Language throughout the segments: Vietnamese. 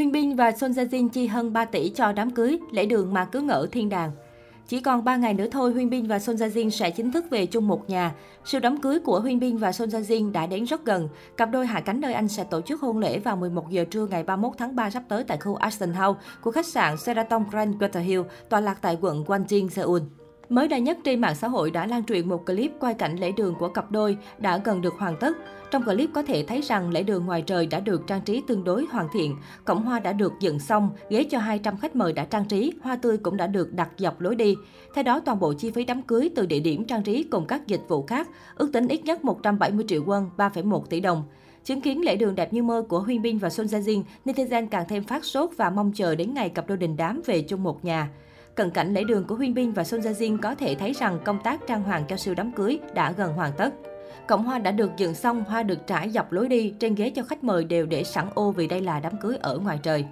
Huyên Bin và Son Jae Jin chi hơn 3 tỷ cho đám cưới, lễ đường mà cứ ngỡ thiên đàng. Chỉ còn 3 ngày nữa thôi, Huyên Bin và Son Jae Jin sẽ chính thức về chung một nhà. Sự đám cưới của Huyên Bin và Son Jae Jin đã đến rất gần. Cặp đôi hạ cánh nơi Anh sẽ tổ chức hôn lễ vào 11 giờ trưa ngày 31 tháng 3 sắp tới tại khu Aston House của khách sạn Sheraton Grand Quarter Hill, tọa lạc tại quận Gwangjin, Seoul. Mới đây nhất trên mạng xã hội đã lan truyền một clip quay cảnh lễ đường của cặp đôi đã gần được hoàn tất. Trong clip có thể thấy rằng lễ đường ngoài trời đã được trang trí tương đối hoàn thiện, cổng hoa đã được dựng xong, ghế cho 200 khách mời đã trang trí, hoa tươi cũng đã được đặt dọc lối đi. Theo đó, toàn bộ chi phí đám cưới từ địa điểm trang trí cùng các dịch vụ khác ước tính ít nhất 170 triệu won, 3,1 tỷ đồng. Chứng kiến lễ đường đẹp như mơ của Huyên Bin và Son Jae Jin, netizen càng thêm phát sốt và mong chờ đến ngày cặp đôi đình đám về chung một nhà. Cận cảnh lễ đường của Huyên Bin và Son Jin có thể thấy rằng công tác trang hoàng cho siêu đám cưới đã gần hoàn tất. Cổng hoa đã được dựng xong, hoa được trải dọc lối đi, trên ghế cho khách mời đều để sẵn ô vì đây là đám cưới ở ngoài trời.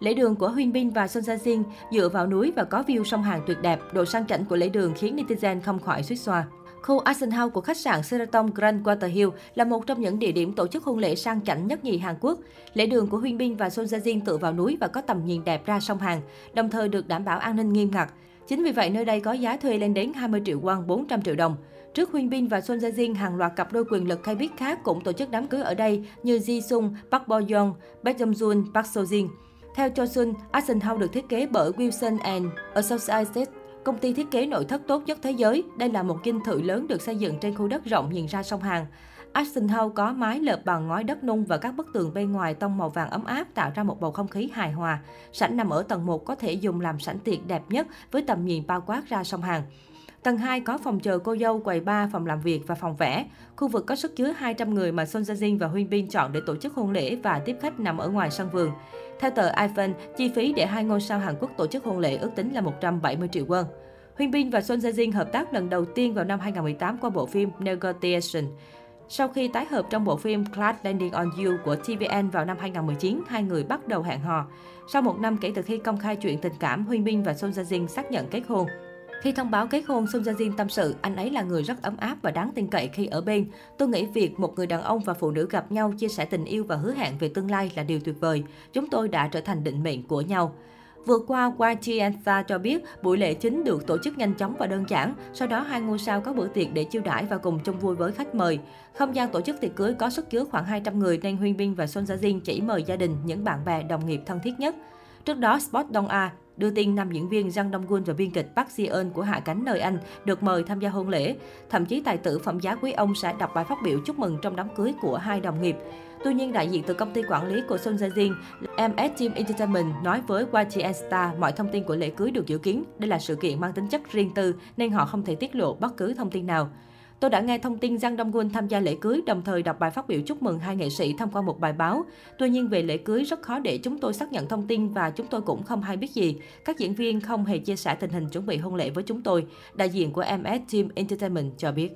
Lễ đường của Huyên Bin và Son Jin dựa vào núi và có view sông Hàn tuyệt đẹp, độ sang chảnh của lễ đường khiến netizen không khỏi suýt xoa. Khu Eisenhower của khách sạn Sheraton Grand Quarter Hill là một trong những địa điểm tổ chức hôn lễ sang chảnh nhất nhì Hàn Quốc. Lễ đường của Huyên Bin và Son Jae Jin tự vào núi và có tầm nhìn đẹp ra sông Hàn, đồng thời được đảm bảo an ninh nghiêm ngặt. Chính vì vậy, nơi đây có giá thuê lên đến 20 triệu won, 400 triệu đồng. Trước Huyên Bin và Son Jae Jin, hàng loạt cặp đôi quyền lực hay biết khác cũng tổ chức đám cưới ở đây như Ji Sung, Park Bo Young, Park Jong Jun, Park So Jin. Theo Cho Sun, Eisenhower được thiết kế bởi Wilson and Associates Công ty thiết kế nội thất tốt nhất thế giới, đây là một dinh thự lớn được xây dựng trên khu đất rộng nhìn ra sông Hàn. Aston House có mái lợp bằng ngói đất nung và các bức tường bên ngoài tông màu vàng ấm áp tạo ra một bầu không khí hài hòa. Sảnh nằm ở tầng 1 có thể dùng làm sảnh tiệc đẹp nhất với tầm nhìn bao quát ra sông Hàn. Tầng 2 có phòng chờ cô dâu, quầy bar, phòng làm việc và phòng vẽ. Khu vực có sức chứa 200 người mà Son Jae Jin và Huyên Bin chọn để tổ chức hôn lễ và tiếp khách nằm ở ngoài sân vườn. Theo tờ iPhone, chi phí để hai ngôi sao Hàn Quốc tổ chức hôn lễ ước tính là 170 triệu won. Huyên Bin và Son Jae Jin hợp tác lần đầu tiên vào năm 2018 qua bộ phim Negotiation. Sau khi tái hợp trong bộ phim Cloud Landing on You của TVN vào năm 2019, hai người bắt đầu hẹn hò. Sau một năm kể từ khi công khai chuyện tình cảm, Huyên Bin và Son Jae Jin xác nhận kết hôn. Khi thông báo kết hôn, Son Jae Jin tâm sự, anh ấy là người rất ấm áp và đáng tin cậy khi ở bên. Tôi nghĩ việc một người đàn ông và phụ nữ gặp nhau chia sẻ tình yêu và hứa hẹn về tương lai là điều tuyệt vời. Chúng tôi đã trở thành định mệnh của nhau. Vừa qua, YG cho biết buổi lễ chính được tổ chức nhanh chóng và đơn giản. Sau đó, hai ngôi sao có bữa tiệc để chiêu đãi và cùng chung vui với khách mời. Không gian tổ chức tiệc cưới có sức chứa khoảng 200 người nên Huyên Bin và Son Jae Jin chỉ mời gia đình, những bạn bè, đồng nghiệp thân thiết nhất. Trước đó, Sport Đông A đưa tin nam diễn viên Jang Dong Gun và biên kịch Park Ji Eun của Hạ cánh nơi Anh được mời tham gia hôn lễ. Thậm chí tài tử phẩm giá quý ông sẽ đọc bài phát biểu chúc mừng trong đám cưới của hai đồng nghiệp. Tuy nhiên, đại diện từ công ty quản lý của Son Jae Jin, MS Team Entertainment nói với YGN Star mọi thông tin của lễ cưới được dự kiến. Đây là sự kiện mang tính chất riêng tư nên họ không thể tiết lộ bất cứ thông tin nào. Tôi đã nghe thông tin Giang Đông Quân tham gia lễ cưới, đồng thời đọc bài phát biểu chúc mừng hai nghệ sĩ thông qua một bài báo. Tuy nhiên về lễ cưới rất khó để chúng tôi xác nhận thông tin và chúng tôi cũng không hay biết gì. Các diễn viên không hề chia sẻ tình hình chuẩn bị hôn lễ với chúng tôi, đại diện của MS Team Entertainment cho biết.